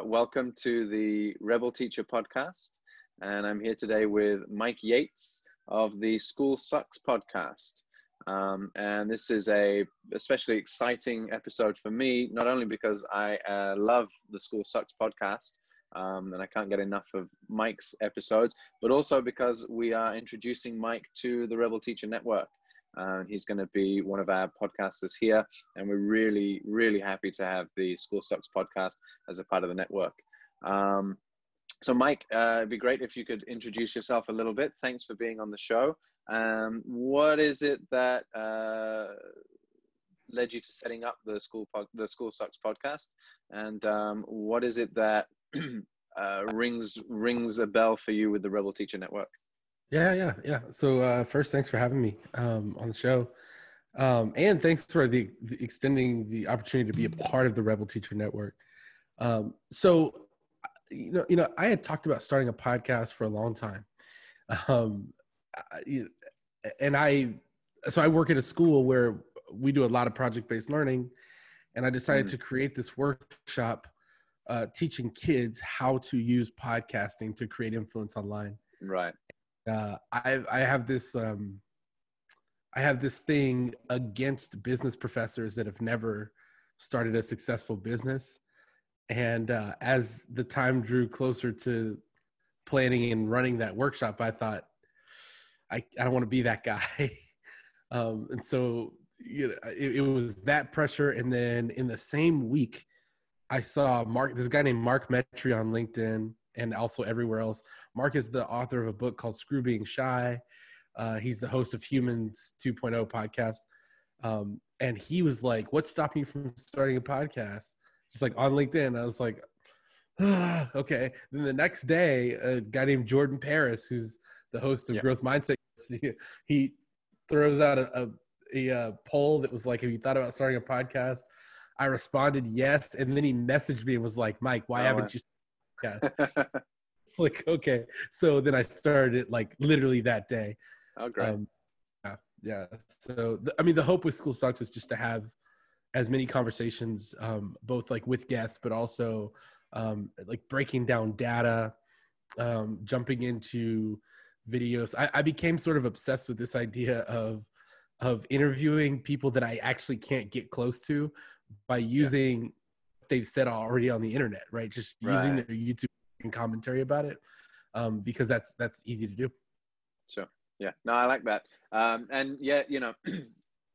Uh, welcome to the Rebel Teacher podcast. And I'm here today with Mike Yates of the School Sucks podcast. Um, and this is a especially exciting episode for me, not only because I uh, love the School Sucks podcast, um, and I can't get enough of Mike's episodes, but also because we are introducing Mike to the Rebel Teacher Network. Uh, he's going to be one of our podcasters here, and we're really, really happy to have the School Sucks podcast as a part of the network. Um, so, Mike, uh, it'd be great if you could introduce yourself a little bit. Thanks for being on the show. Um, what is it that uh, led you to setting up the school pod, the School Sucks podcast, and um, what is it that uh, rings rings a bell for you with the Rebel Teacher Network? Yeah, yeah, yeah. So uh, first, thanks for having me um, on the show, um, and thanks for the, the, extending the opportunity to be a part of the Rebel Teacher Network. Um, so, you know, you know, I had talked about starting a podcast for a long time, um, I, and I, so I work at a school where we do a lot of project-based learning, and I decided mm-hmm. to create this workshop uh, teaching kids how to use podcasting to create influence online. Right uh, I I have this um, I have this thing against business professors that have never started a successful business, and uh, as the time drew closer to planning and running that workshop, I thought I I don't want to be that guy, um, and so you know it, it was that pressure, and then in the same week. I saw Mark. There's a guy named Mark Metry on LinkedIn and also everywhere else. Mark is the author of a book called Screw Being Shy. Uh, he's the host of Humans 2.0 podcast. Um, and he was like, What's stopping you from starting a podcast? Just like on LinkedIn. I was like, ah, Okay. Then the next day, a guy named Jordan Paris, who's the host of yeah. Growth Mindset, he throws out a, a, a, a poll that was like, Have you thought about starting a podcast? I responded yes. And then he messaged me and was like, Mike, why oh, haven't you podcast. it's like okay, so then I started it like literally that day. Oh, great. Um, yeah, yeah. So the, I mean, the hope with School Sucks is just to have as many conversations, um, both like with guests, but also um, like breaking down data, um, jumping into videos. I, I became sort of obsessed with this idea of of interviewing people that I actually can't get close to by using yeah they've said already on the internet, right? Just right. using their YouTube and commentary about it, um, because that's that's easy to do. Sure. Yeah. No, I like that. Um, and yeah, you know.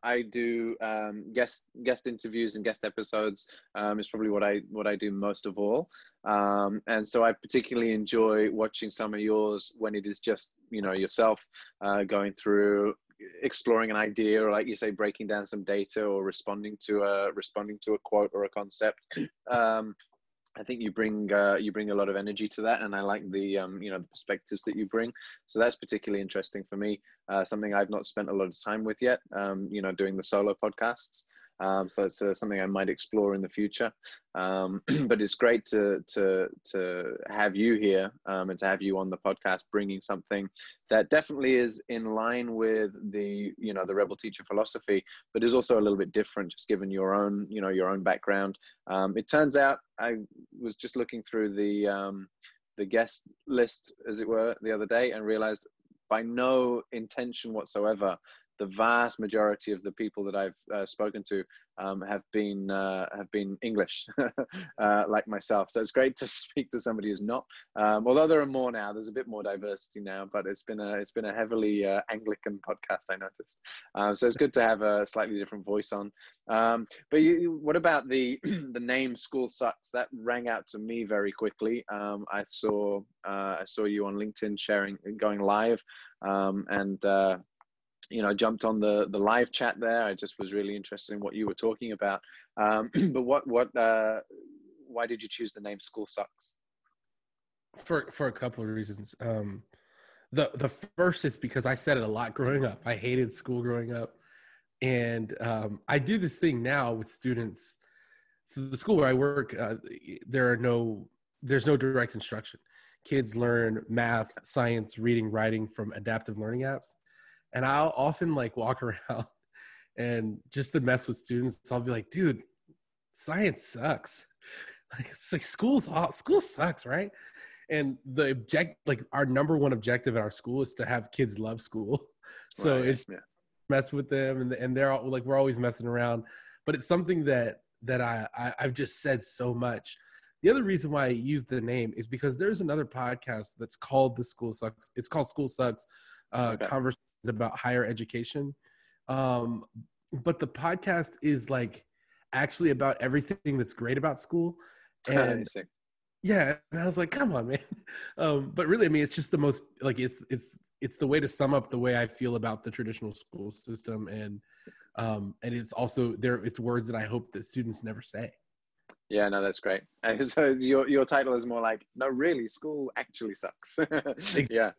I do um, guest guest interviews and guest episodes. Um, is probably what I what I do most of all, um, and so I particularly enjoy watching some of yours when it is just you know yourself uh, going through exploring an idea or like you say breaking down some data or responding to a responding to a quote or a concept um, I think you bring uh, you bring a lot of energy to that, and I like the um, you know the perspectives that you bring. So that's particularly interesting for me. Uh, something I've not spent a lot of time with yet. Um, you know, doing the solo podcasts. Um, so it's uh, something I might explore in the future. Um, but it's great to to to have you here um, and to have you on the podcast, bringing something that definitely is in line with the you know the rebel teacher philosophy, but is also a little bit different, just given your own you know your own background. Um, it turns out I was just looking through the um, the guest list, as it were, the other day, and realized by no intention whatsoever the vast majority of the people that I've uh, spoken to um, have been uh, have been English, uh, like myself. So it's great to speak to somebody who's not. Um, although there are more now, there's a bit more diversity now, but it's been a it's been a heavily uh, Anglican podcast. I noticed. Um, so it's good to have a slightly different voice on. Um, but you, what about the the name School Sucks? That rang out to me very quickly. Um, I saw uh, I saw you on LinkedIn sharing going live, um, and uh, you know, I jumped on the the live chat there. I just was really interested in what you were talking about. Um, but what what uh, why did you choose the name School Sucks? For for a couple of reasons. Um, the the first is because I said it a lot growing up. I hated school growing up, and um, I do this thing now with students. So the school where I work, uh, there are no there's no direct instruction. Kids learn math, science, reading, writing from adaptive learning apps and I'll often like walk around and just to mess with students, I'll be like, dude, science sucks. Like it's like school's school sucks, right? And the object, like our number one objective at our school is to have kids love school. So right, it's yeah. mess with them, and and they're all, like we're always messing around. But it's something that that I, I I've just said so much. The other reason why I use the name is because there's another podcast that's called the School Sucks. It's called School Sucks. Uh, okay. Conversations about higher education. Um, but the podcast is like actually about everything that's great about school. And yeah, and I was like, come on, man. Um, but really, I mean, it's just the most like it's it's it's the way to sum up the way I feel about the traditional school system, and um, and it's also there. It's words that I hope that students never say. Yeah, no, that's great. so your your title is more like, no, really, school actually sucks. yeah.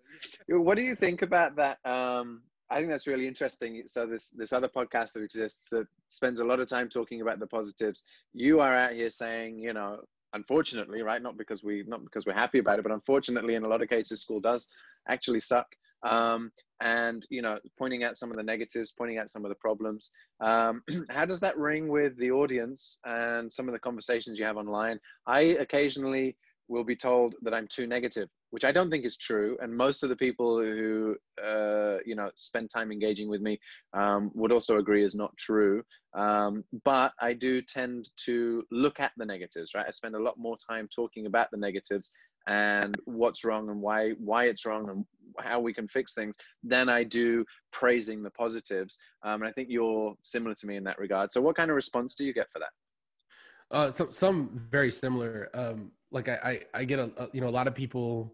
What do you think about that? Um, I think that's really interesting. So this this other podcast that exists that spends a lot of time talking about the positives. You are out here saying, you know, unfortunately, right? Not because we not because we're happy about it, but unfortunately, in a lot of cases, school does actually suck. Um, and you know, pointing out some of the negatives, pointing out some of the problems. Um, how does that ring with the audience and some of the conversations you have online? I occasionally will be told that I'm too negative which I don't think is true. And most of the people who, uh, you know, spend time engaging with me um, would also agree is not true. Um, but I do tend to look at the negatives, right? I spend a lot more time talking about the negatives and what's wrong and why why it's wrong and how we can fix things than I do praising the positives. Um, and I think you're similar to me in that regard. So, what kind of response do you get for that? Uh, some some very similar. Um, like I, I, I get a, a, you know a lot of people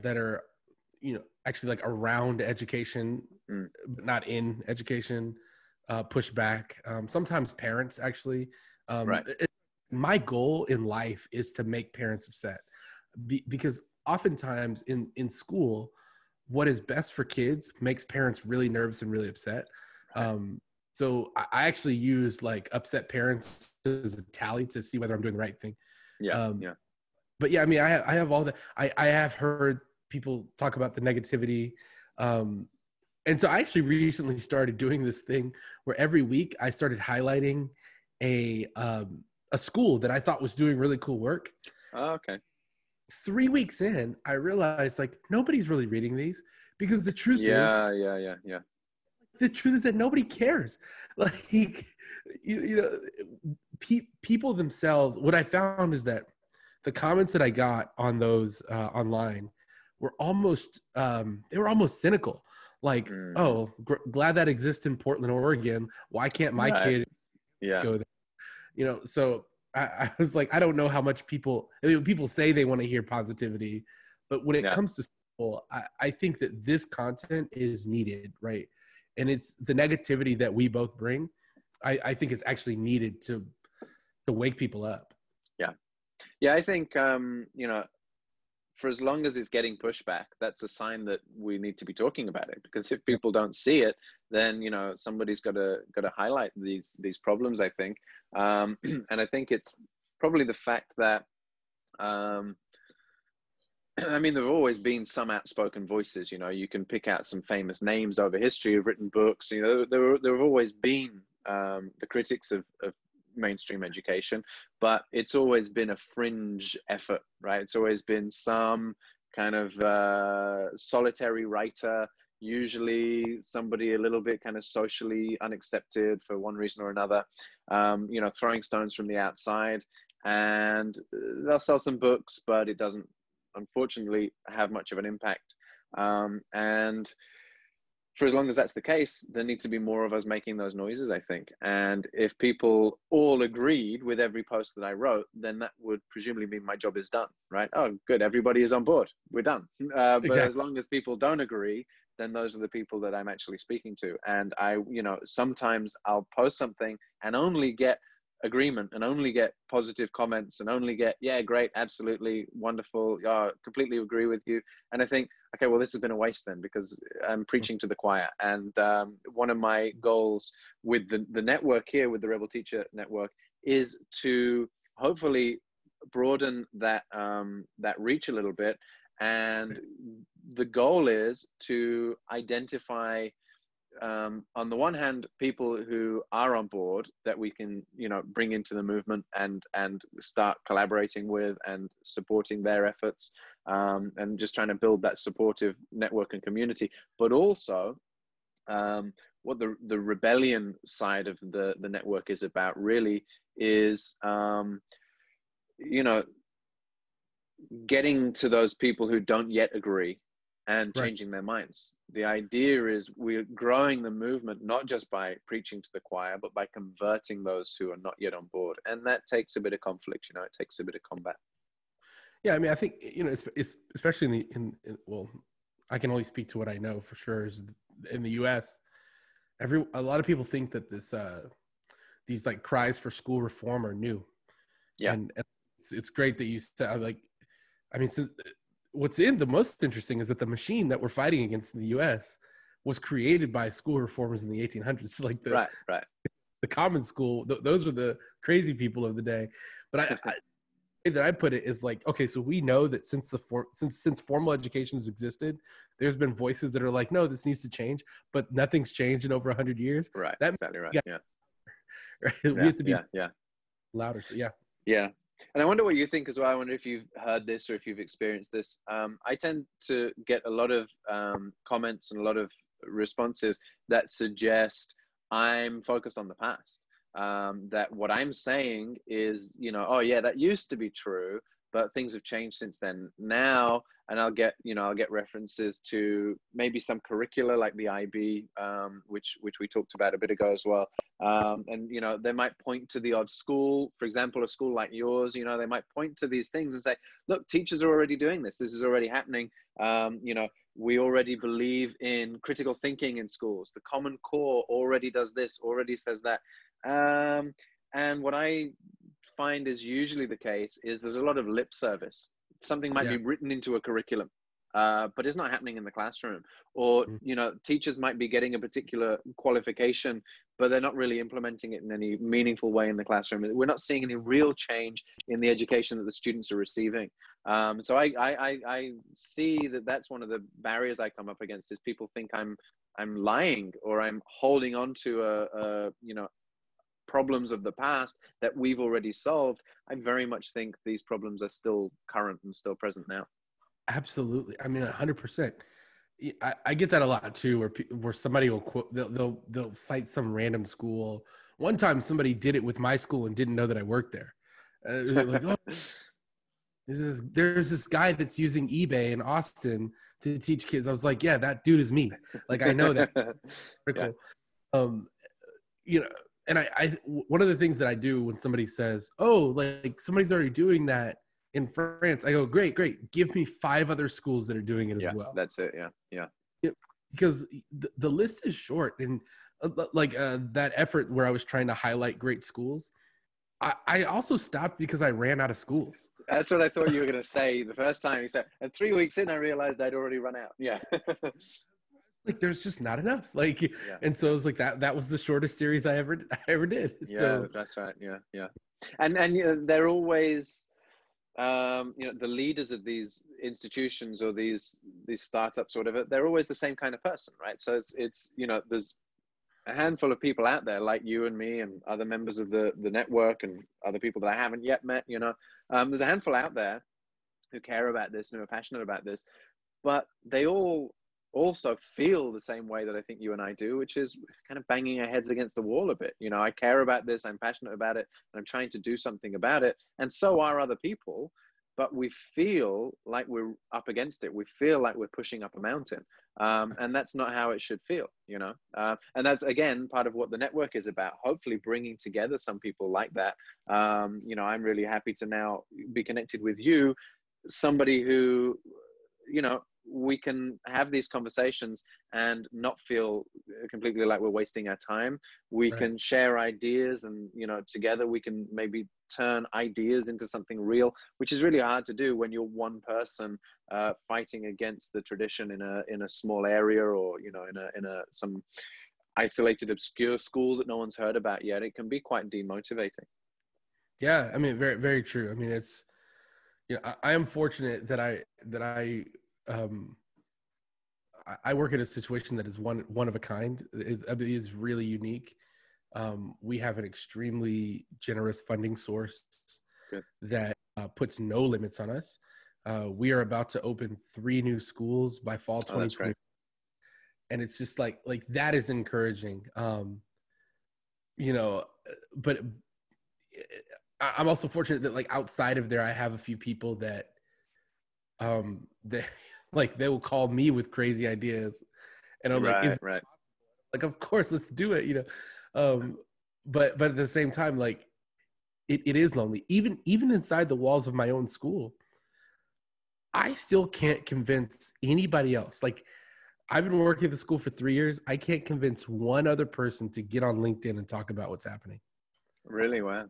that are you know actually like around education mm. but not in education uh, push back um, sometimes parents actually um, right. It, my goal in life is to make parents upset Be, because oftentimes in in school what is best for kids makes parents really nervous and really upset right. um, so I, actually use like upset parents as a tally to see whether i'm doing the right thing yeah. Um, yeah. But yeah, I mean, I have, I have all the, I, I have heard people talk about the negativity. Um, and so I actually recently started doing this thing where every week I started highlighting a, um, a school that I thought was doing really cool work. Oh, okay. Three weeks in, I realized like nobody's really reading these because the truth yeah, is, yeah, yeah, yeah, yeah. The truth is that nobody cares. Like, you, you know, pe- people themselves. What I found is that the comments that I got on those uh, online were almost um, they were almost cynical. Like, mm. oh, gr- glad that exists in Portland, Oregon. Why can't my yeah. kid yeah. go there? You know, so I, I, was like, I don't know how much people I mean, people say they want to hear positivity, but when it yeah. comes to school, I, I think that this content is needed, right? And it's the negativity that we both bring. I, I think is actually needed to to wake people up. Yeah, yeah. I think um, you know, for as long as it's getting pushback, that's a sign that we need to be talking about it. Because if people don't see it, then you know somebody's got to got to highlight these these problems. I think, um, and I think it's probably the fact that. Um, I mean, there have always been some outspoken voices. You know, you can pick out some famous names over history, who've written books. You know, there there have always been um, the critics of, of mainstream education, but it's always been a fringe effort, right? It's always been some kind of uh, solitary writer, usually somebody a little bit kind of socially unaccepted for one reason or another, um, you know, throwing stones from the outside. And they'll sell some books, but it doesn't, unfortunately, have much of an impact. Um, and for as long as that's the case, there needs to be more of us making those noises, I think. And if people all agreed with every post that I wrote, then that would presumably mean my job is done, right? Oh, good, everybody is on board, we're done. Uh, but exactly. as long as people don't agree, then those are the people that I'm actually speaking to. And I, you know, sometimes I'll post something and only get agreement and only get positive comments and only get yeah great absolutely wonderful yeah completely agree with you. And i think okay well this has been a waste then because i'm preaching to the choir. And um, one of my goals with the, the network here with the rebel teacher network is to hopefully broaden that um, that reach a little bit. And the goal is to identify um, on the one hand, people who are on board that we can, you know, bring into the movement and and start collaborating with and supporting their efforts, um, and just trying to build that supportive network and community. But also, um, what the the rebellion side of the the network is about really is, um, you know, getting to those people who don't yet agree and Right. changing their minds. The idea is we're growing the movement not just by preaching to the choir, but by converting those who are not yet on board. And that takes a bit of conflict, you know, it takes a bit of combat. Yeah, I mean, I think you know, it's, it's especially in the in, in well, I can only speak to what I know for sure. Is in the U.S. Every a lot of people think that this uh, these like cries for school reform are new. Yeah. and, and it's, it's great that you said like, I mean, since, what's in the most interesting is that the machine that we're fighting against in the U.S. was created by school reformers in the 1800s. Like the right, right. the common school th- those were the crazy people of the day but I, I the way that i put it is like okay so we know that since the for, since since formal education has existed there's been voices that are like no this needs to change but nothing's changed in over 100 years Right. That- exactly right. yeah. Yeah. right? we have to be yeah. Yeah. louder so yeah Yeah. And I wonder what you think as well. I wonder if you've heard this or if you've experienced this. Um, I tend to get a lot of um, comments and a lot of responses that suggest I'm focused on the past. Um, that what I'm saying is, you know, oh yeah, that used to be true, but things have changed since then. Now, and I'll get, you know, I'll get references to maybe some curricula like the IB, um, which which we talked about a bit ago as well. Um, and you know, they might point to the odd school, for example, a school like yours. You know, they might point to these things and say, look, teachers are already doing this. This is already happening. Um, you know, we already believe in critical thinking in schools. The Common Core already does this, already says that. Um, and what I find is usually the case is there's a lot of lip service. Something might Yeah. be written into a curriculum, uh, but it's not happening in the classroom. Or Mm. you know, teachers might be getting a particular qualification, but they're not really implementing it in any meaningful way in the classroom. We're not seeing any real change in the education that the students are receiving. Um, so I, I, I, I see that that's one of the barriers I come up against is people think I'm I'm lying or I'm holding on to a, a you know problems of the past that we've already solved. I very much think these problems are still current and still present now. absolutely i mean 100% I, I get that a lot too where where somebody will quote they'll, they'll they'll cite some random school one time somebody did it with my school and didn't know that i worked there uh, like, oh, There's this, there's this guy that's using eBay in Austin to teach kids. I was like, yeah, that dude is me. Like I know that. Pretty cool. Um, you know, and I, I, one of the things that I do when somebody says, oh, like somebody's already doing that in France, I go, great, great. Give me five other schools that are doing it as yeah, well. that's it. Yeah, yeah, Because the, the list is short, and uh, like uh, that effort where I was trying to highlight great schools. I, I also stopped because I ran out of schools. that's what I thought you were going to say the first time you said. And three weeks in, I realized I'd already run out. Yeah, like there's just not enough like Yeah. and so it was like that that was the shortest series i ever i ever did yeah, so that's right. Yeah, yeah, and and you know, they're always, um, you know, the leaders of these institutions or these these startups or whatever. They're always the same kind of person, right? So it's it's you know, there's a handful of people out there like you and me and other members of the the network and other people that I haven't yet met. You know, um, there's a handful out there who care about this and who are passionate about this, but they all also feel the same way that I think you and I do, which is kind of banging our heads against the wall a bit. You know, I care about this, I'm passionate about it, and I'm trying to do something about it. And so are other people, but we feel like we're up against it. We feel like we're pushing up a mountain. Um, and that's not how it should feel, you know? Uh, and that's, again, part of what the network is about, hopefully bringing together some people like that. Um, you know, I'm really happy to now be connected with you, somebody who, you know, we can have these conversations and not feel completely like we're wasting our time. We Right. can share ideas and you know together we can maybe turn ideas into something real which is really hard to do when you're one person uh, fighting against the tradition in a in a small area or you know in a in a some isolated obscure school that no one's heard about yet. It can be quite demotivating. Yeah i mean very very true. I mean it's you know i, I am fortunate that i that i um I work in a situation that is one one of a kind. It, it is really unique. Um, we have an extremely generous funding source Good. that uh, puts no limits on us. Uh, we are about to open three new schools by fall 2020, oh, and it's just like like that is encouraging. Um, you know, but I'm also fortunate that like outside of there, I have a few people that um that like they will call me with crazy ideas, and I'm right, like, right. Like, of course, let's do it. You know, um, but but at the same time, like it, it is lonely. Even even inside the walls of my own school, I still can't convince anybody else. Like I've been working at the school for three years. I can't convince one other person to get on LinkedIn and talk about what's happening. Really? Wow.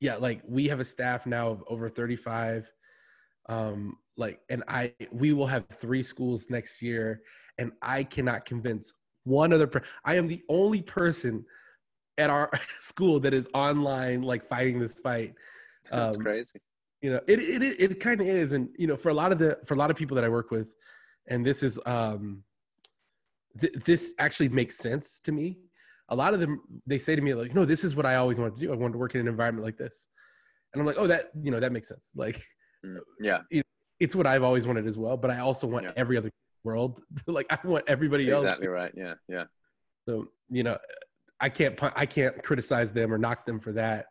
Yeah, like we have a staff now of over 35. Um, like, and I we will have three schools next year, and I cannot convince one other person. I am the only person at our school that is online, like fighting this fight. That's um, crazy. You know, it it it, it kind of is, and you know, for a lot of the for a lot of people that I work with, and this is um, th- this actually makes sense to me. A lot of them they say to me like, "No, this is what I always wanted to do. I wanted to work in an environment like this," and I'm like, "Oh, that you know that makes sense." Like, mm, yeah, it's what I've always wanted as well. But I also want yeah. every other world like I want everybody exactly else. Exactly right. Yeah, yeah. So you know, I can't I can't criticize them or knock them for that,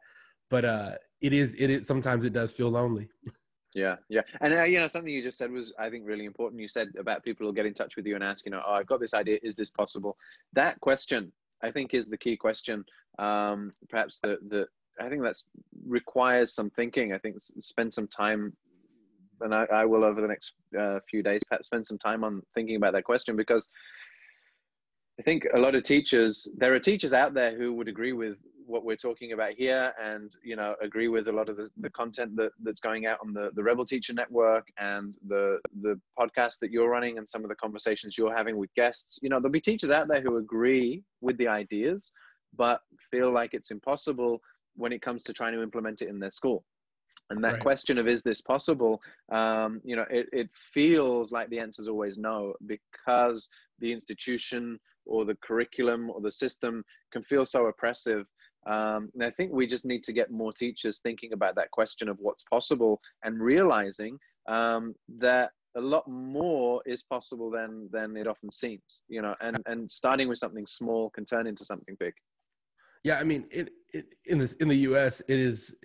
but uh, it is it is sometimes it does feel lonely. Yeah, yeah, and uh, you know something you just said was I think really important. You said about people will get in touch with you and ask, you know, oh, I've got this idea. Is this possible? That question I think is the key question. Um, perhaps the the I think that's requires some thinking. I think spend some time, and I, I will over the next uh, few days perhaps spend some time on thinking about that question because I think a lot of teachers, there are teachers out there who would agree with what we're talking about here and, you know, agree with a lot of the, the content that, that's going out on the, the Rebel Teacher Network and the, the podcast that you're running and some of the conversations you're having with guests. You know, there'll be teachers out there who agree with the ideas, but feel like it's impossible when it comes to trying to implement it in their school. And that right. question of is this possible, um, you know, it, it feels like the answer is always no because the institution or the curriculum or the system can feel so oppressive. Um, and I think we just need to get more teachers thinking about that question of what's possible and realizing um, that a lot more is possible than than it often seems. You know, and and starting with something small can turn into something big. Yeah, I mean, it, it, in this in the U.S., it is,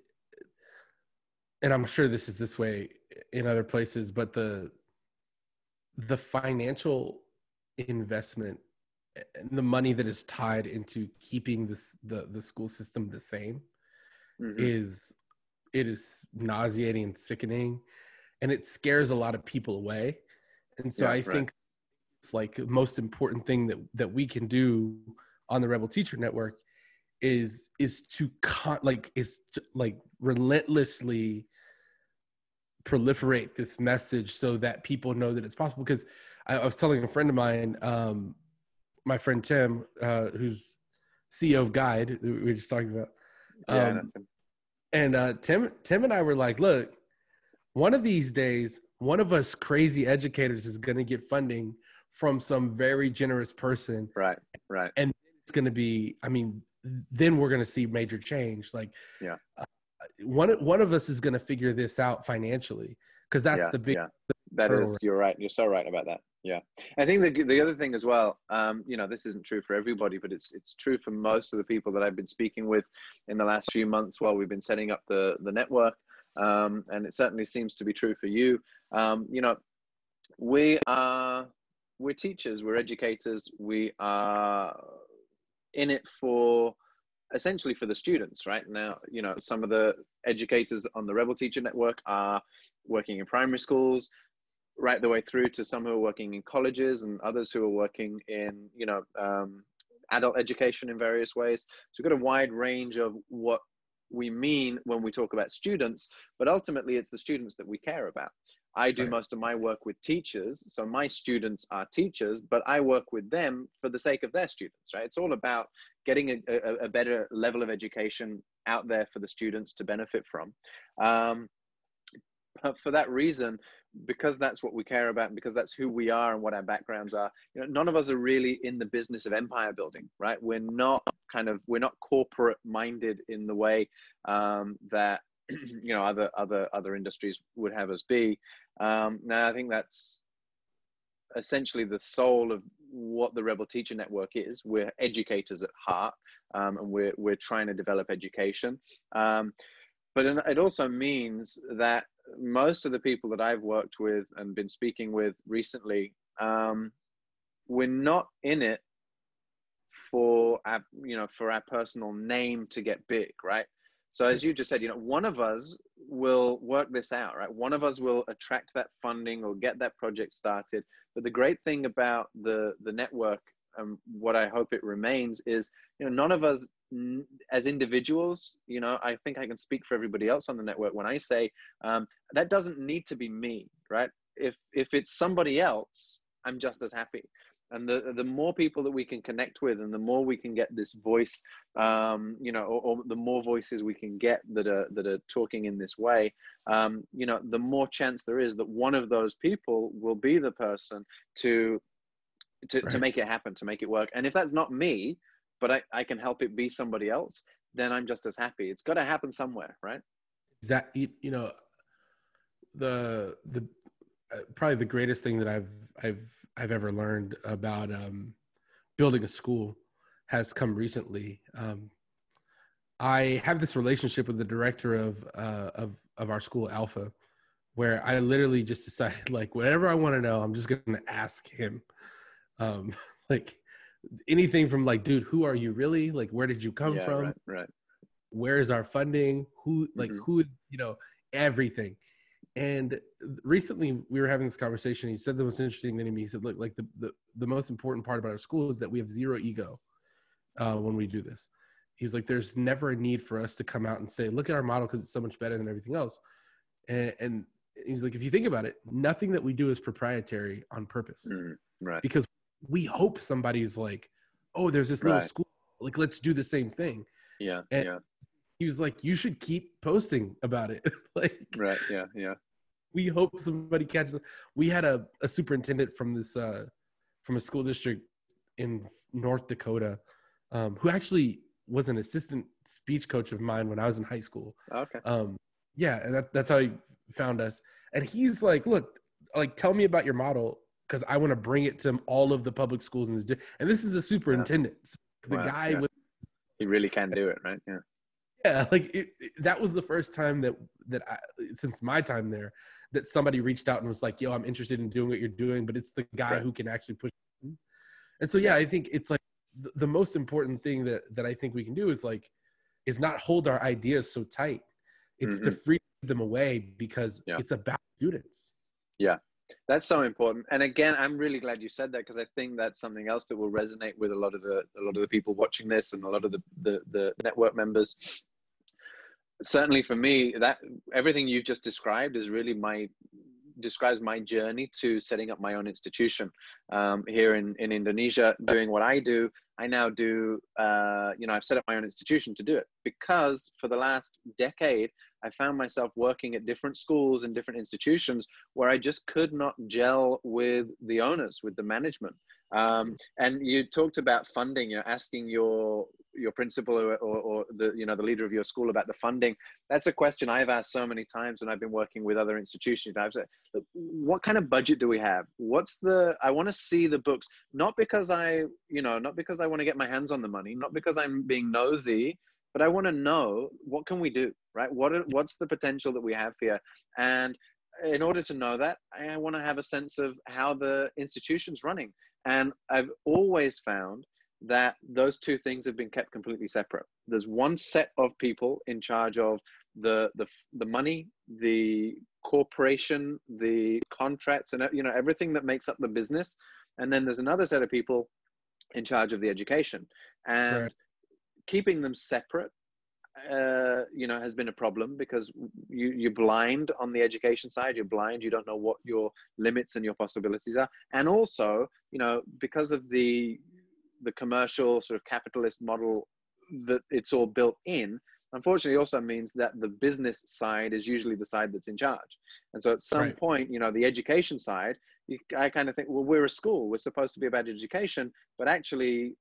and I'm sure this is this way in other places, but the the financial investment and the money that is tied into keeping this the the school system the same mm-hmm. is it is nauseating and sickening and it scares a lot of people away and so yeah, i right. think it's like most important thing that that we can do on the rebel teacher network is is to con- like is to like relentlessly proliferate this message so that people know that it's possible because I, I was telling a friend of mine um my friend Tim, uh, who's CEO of Guide, we were just talking about. Um, yeah, and uh, Tim, Tim and I were like, look, one of these days, one of us crazy educators is going to get funding from some very generous person. Right, right. And it's going to be, I mean, then we're going to see major change. Like, yeah. Uh, one, one of us is going to figure this out financially because that's yeah, the big. Yeah. That is, you're right. You're so right about that. Yeah, I think the the other thing as well, um, you know, this isn't true for everybody, but it's it's true for most of the people that I've been speaking with in the last few months while we've been setting up the the network, um, and it certainly seems to be true for you. Um, you know, we are we're teachers, we're educators, we are in it for essentially for the students right? Now you know some of the educators on the rebel teacher network are working in primary schools right the way through to some who are working in colleges and others who are working in you know um, adult education in various ways. So we've got a wide range of what we mean when we talk about students but ultimately it's the students that we care about i do right. most of my work with teachers so my students are teachers but i work with them for the sake of their students right? It's all about getting a, a, a better level of education out there for the students to benefit from. Um, but for that reason because that's what we care about and because that's who we are and what our backgrounds are you know none of us are really in the business of empire building right? We're not kind of we're not corporate minded in the way um, that you know other other other industries would have us be um, now i think that's essentially the soul of what the rebel teacher network is. We're educators at heart um, and we're, we're trying to develop education. Um, but it also means that most of the people that I've worked with and been speaking with recently, um, we're not in it for our, you know, for our personal name to get big, right? So as you just said, you know, one of us will work this out, right? One of us will attract that funding or get that project started. But the great thing about the the network and what I hope it remains is, you know, none of us as individuals, you know, I think I can speak for everybody else on the network when I say um, that doesn't need to be me, right? If if it's somebody else, I'm just as happy. And the the more people that we can connect with, and the more we can get this voice, um, you know, or, or, the more voices we can get that are that are talking in this way, um, you know, the more chance there is that one of those people will be the person to to, right. to make it happen, to make it work. And if that's not me, but I, I can help it be somebody else, then I'm just as happy. It's got to happen somewhere, right? Is that you, you know, the the uh, probably the greatest thing that I've I've I've ever learned about um, building a school has come recently. Um, I have this relationship with the director of uh, of of our school, Alpha, where I literally just decided like whatever I want to know, I'm just going to ask him. Um, like anything from like, dude, who are you really? Like, where did you come yeah, from? Right, right. Where is our funding? Who, like, mm-hmm. who, you know, everything. And recently we were having this conversation. He said the most interesting thing to me. He said, look, like the, the, the most important part about our school is that we have zero ego uh, when we do this. He's like, there's never a need for us to come out and say, look at our model because it's so much better than everything else. And, and he's like, if you think about it, nothing that we do is proprietary on purpose. Mm, right. Because we hope somebody's like, oh, there's this little right. school, like let's do the same thing. Yeah, and yeah. He was like, you should keep posting about it. like, right, yeah, yeah. We hope somebody catches. We had a, a superintendent from this uh, from a school district in North Dakota, um, who actually was an assistant speech coach of mine when I was in high school. Okay. Um, yeah, and that, that's how he found us. And he's like, look, like, tell me about your model because I want to bring it to all of the public schools in this. Di- and this is the superintendent, yeah. the wow, guy yeah. with. He really can do it, right? Yeah. Yeah, like it, it, that was the first time that that I, since my time there that somebody reached out and was like, "Yo, I'm interested in doing what you're doing," but it's the guy right. who can actually push. And so, yeah, I think it's like the, the most important thing that that I think we can do is like is not hold our ideas so tight. It's mm-hmm. to free them away because yeah. it's about students. Yeah, that's so important. And again, I'm really glad you said that because I think that's something else that will resonate with a lot of the a lot of the people watching this and a lot of the the, the network members. Certainly for me, that everything you've just described is really my describes my journey to setting up my own institution um, here in, in Indonesia, doing what I do. I now do, uh, you know, I've set up my own institution to do it because for the last decade, I found myself working at different schools and different institutions where I just could not gel with the owners, with the management. Um, and you talked about funding, you know, asking your your principal or, or, or, the you know the leader of your school about the funding. That's a question I've asked so many times when I've been working with other institutions. I've said, what kind of budget do we have? What's the? I want to see the books, not because I you know not because I want to get my hands on the money, not because I'm being nosy, but I want to know what can we do, right? What are, what's the potential that we have here? And in order to know that, I want to have a sense of how the institution's running. And I've always found that those two things have been kept completely separate. There's one set of people in charge of the the the money, the corporation, the contracts, and you know everything that makes up the business. And then there's another set of people in charge of the education. And right keeping them separate uh, you know has been a problem because you you're blind on the education side you're blind you don't know what your limits and your possibilities are and also you know because of the the commercial sort of capitalist model that it's all built in unfortunately also means that the business side is usually the side that's in charge. And so at some Right. point, you know, the education side, you, I kind of think, well, we're a school, we're supposed to be about education, but actually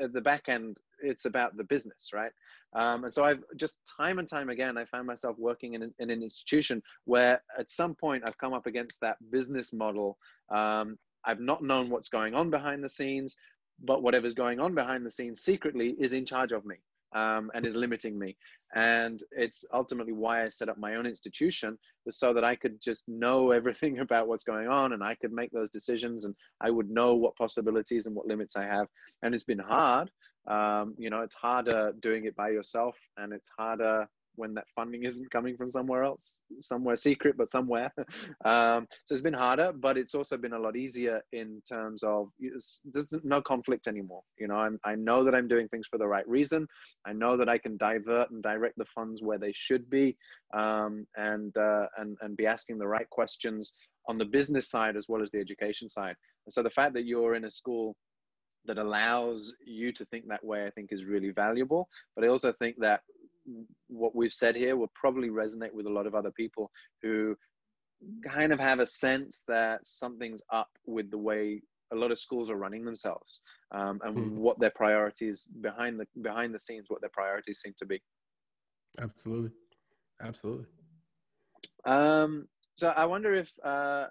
at the back end, it's about the business, right? Um, and so I've just time and time again, I found myself working in an, in an institution where at some point I've come up against that business model. Um, I've not known what's going on behind the scenes, but whatever's going on behind the scenes secretly is in charge of me um, and is limiting me. And it's ultimately why I set up my own institution was so that I could just know everything about what's going on and I could make those decisions and I would know what possibilities and what limits I have. And it's been hard. Um, you know, it's harder doing it by yourself and it's harder when that funding isn't coming from somewhere else, somewhere secret, but somewhere. um, so it's been harder, but it's also been a lot easier in terms of there's no conflict anymore. You know, I'm, I know that I'm doing things for the right reason. I know that I can divert and direct the funds where they should be, um, and uh, and and be asking the right questions on the business side as well as the education side. And so the fact that you're in a school that allows you to think that way, I think, is really valuable. But I also think that what we've said here will probably resonate with a lot of other people who kind of have a sense that something's up with the way a lot of schools are running themselves um, and Hmm. what their priorities behind the behind the scenes what their priorities seem to be Absolutely. Absolutely. um, so i wonder if uh,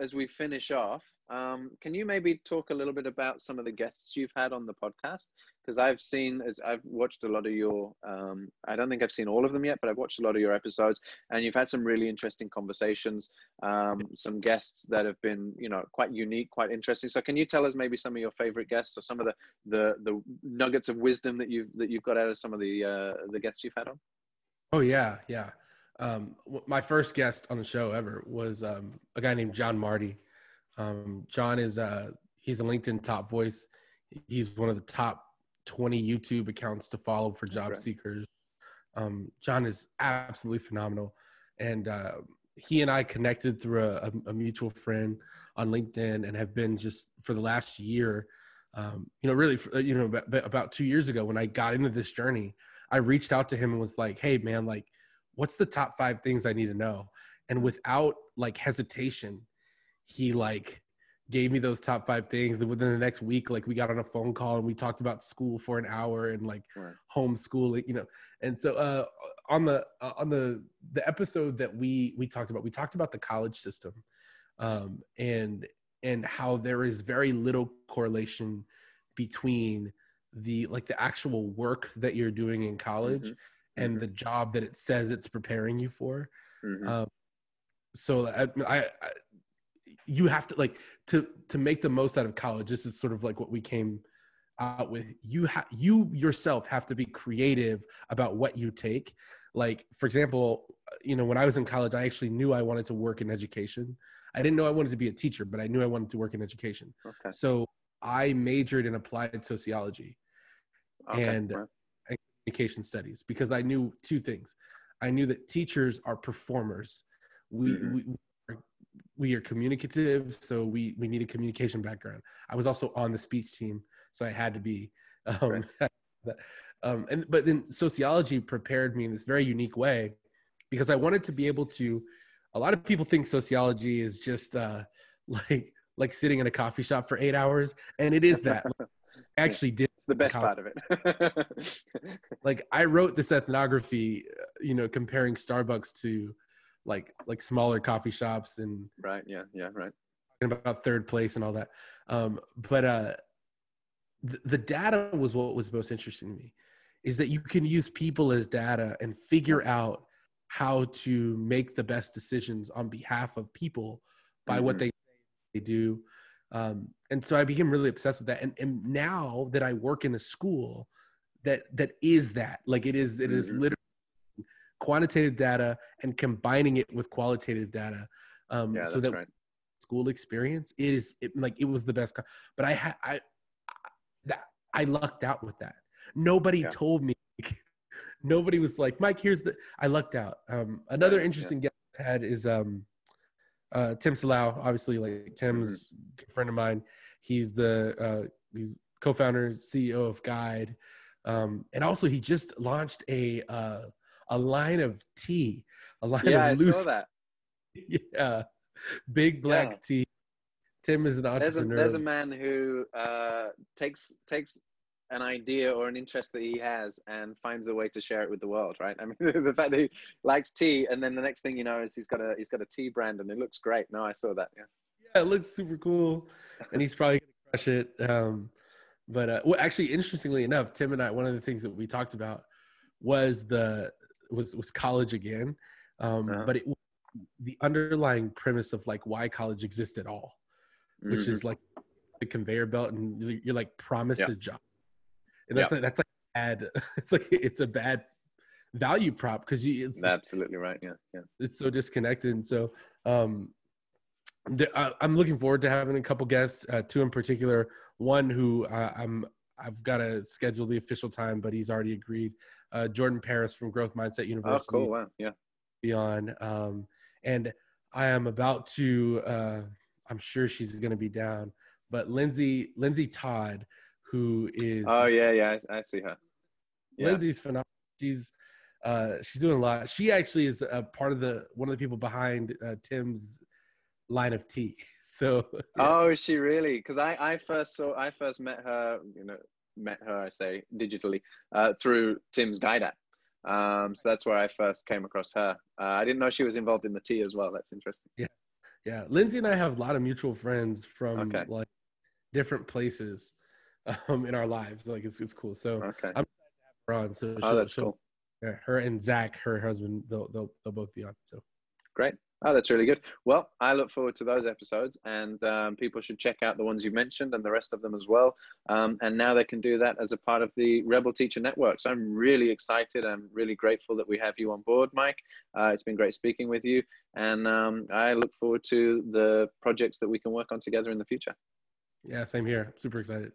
as we finish off um, can you maybe talk a little bit about some of the guests you've had on the podcast because i've seen as i've watched a lot of your um, i don't think i've seen all of them yet but i've watched a lot of your episodes and you've had some really interesting conversations um, some guests that have been you know quite unique quite interesting so can you tell us maybe some of your favorite guests or some of the the, the nuggets of wisdom that you've that you've got out of some of the uh, the guests you've had on Oh yeah, yeah. Um, w- my first guest on the show ever was um, a guy named John Marty. Um, John is uh, he's a LinkedIn top voice. He's one of the top 20 YouTube accounts to follow for job Right. seekers. Um, John is absolutely phenomenal, and uh, he and I connected through a, a, mutual friend on LinkedIn, and have been just for the last year. Um, you know, really, for, you know, about, about two years ago when I got into this journey, I reached out to him and was like, "Hey, man, like, what's the top five things I need to know?" And without like hesitation, he like gave me those top five things. Then within the next week, like we got on a phone call and we talked about school for an hour and like Right. homeschooling, you know. And so uh, on the uh, on the the episode that we we talked about, we talked about the college system, um, and and how there is very little correlation between the like the actual work that you're doing in college Mhm. and Mhm. the job that it says it's preparing you for Mhm. um, so I, I, I you have to like to to make the most out of college this is sort of like what we came out with you ha- you yourself have to be creative about what you take like for example you know when i was in college i actually knew i wanted to work in education i didn't know i wanted to be a teacher but i knew i wanted to work in education okay so i majored in applied sociology okay and- right. communication studies because I knew two things. I knew that teachers are performers. We Mhm. we we are communicative, so we we need a communication background. I was also on the speech team, so I had to be. Um, um, and but then sociology prepared me in this very unique way because I wanted to be able to. A lot of people think sociology is just uh, like like sitting in a coffee shop for eight hours, and it is that. I actually did it's the best part of it like I wrote this ethnography, uh, you know, comparing Starbucks to like like smaller coffee shops and right yeah yeah right talking about third place and all that. Um, but uh, the, the data was what was most interesting to me, is that you can use people as data and figure out how to make the best decisions on behalf of people by what Mhm. they they do. Um, and so I became really obsessed with that. And, and now that I work in a school that that is that, like it is, it is Mhm. literally quantitative data and combining it with qualitative data. Um, yeah so that right school experience it is it, like it was the best co- but i had i I- that i lucked out with that nobody Yeah. told me nobody was like mike here's the i lucked out um another yeah. interesting guest I had is um uh tim salau obviously like tim's Mm-hmm. friend of mine he's the uh he's co-founder ceo of guide Um, and also, he just launched a uh, a line of tea, a line Yeah, of I loose, saw that. yeah, big black Yeah. tea. Tim is an There's a entrepreneur. there's a man who uh, takes takes an idea or an interest that he has and finds a way to share it with the world, right? I mean, the fact that he likes tea, and then the next thing you know is he's got a he's got a tea brand, and it looks great. No, I saw that. Yeah. yeah, it looks super cool, and he's probably gonna crush it. Um, but uh, well, actually, interestingly enough, Tim and I, one of the things that we talked about was the was was college again, um, Uh-huh. but it the underlying premise of like why college exists at all, which Mhm. is like the conveyor belt, and you're, like promised Yeah. a job, and that's like, that's like bad. It's like it's a bad value prop because you it's, absolutely right. Yeah, yeah. it's so disconnected. And so um, I, I'm looking forward to having a couple guests, uh, two in particular. One who uh, I'm I've got to schedule the official time, but he's already agreed. Uh, Jordan Paris from Growth Mindset University. Oh, cool. Wow. Yeah. be on, um, and I am about to. Uh, I'm sure she's going to be down, but Lindsay Lindsay Todd, who is Oh yeah, yeah. I, I see her. Yeah. Lindsay's phenomenal. She's uh, she's doing a lot. She actually is a part of the one of the people behind uh, Tim's line of tea. So Oh, is she really? Because I, I first saw, I first met her, you know, met her, I say digitally, uh, through Tim's guide app. Um, so that's where I first came across her. Uh, I didn't know she was involved in the tea as well. That's interesting. yeah, yeah. Lindsay and I have a lot of mutual friends from Okay. like different places um, in our lives. Like it's it's cool. So Okay. we're on. So Oh, that's cool. yeah, her and Zach, her husband, they'll they'll they'll both be on. So Great. Oh, that's really good. Well, I look forward to those episodes, and um, people should check out the ones you mentioned and the rest of them as well. Um, and now they can do that as a part of the Rebel Teacher Network. So I'm really excited. I'm really grateful that we have you on board, Mike. Uh, it's been great speaking with you, and um, I look forward to the projects that we can work on together in the future. yeah, same here. Super excited.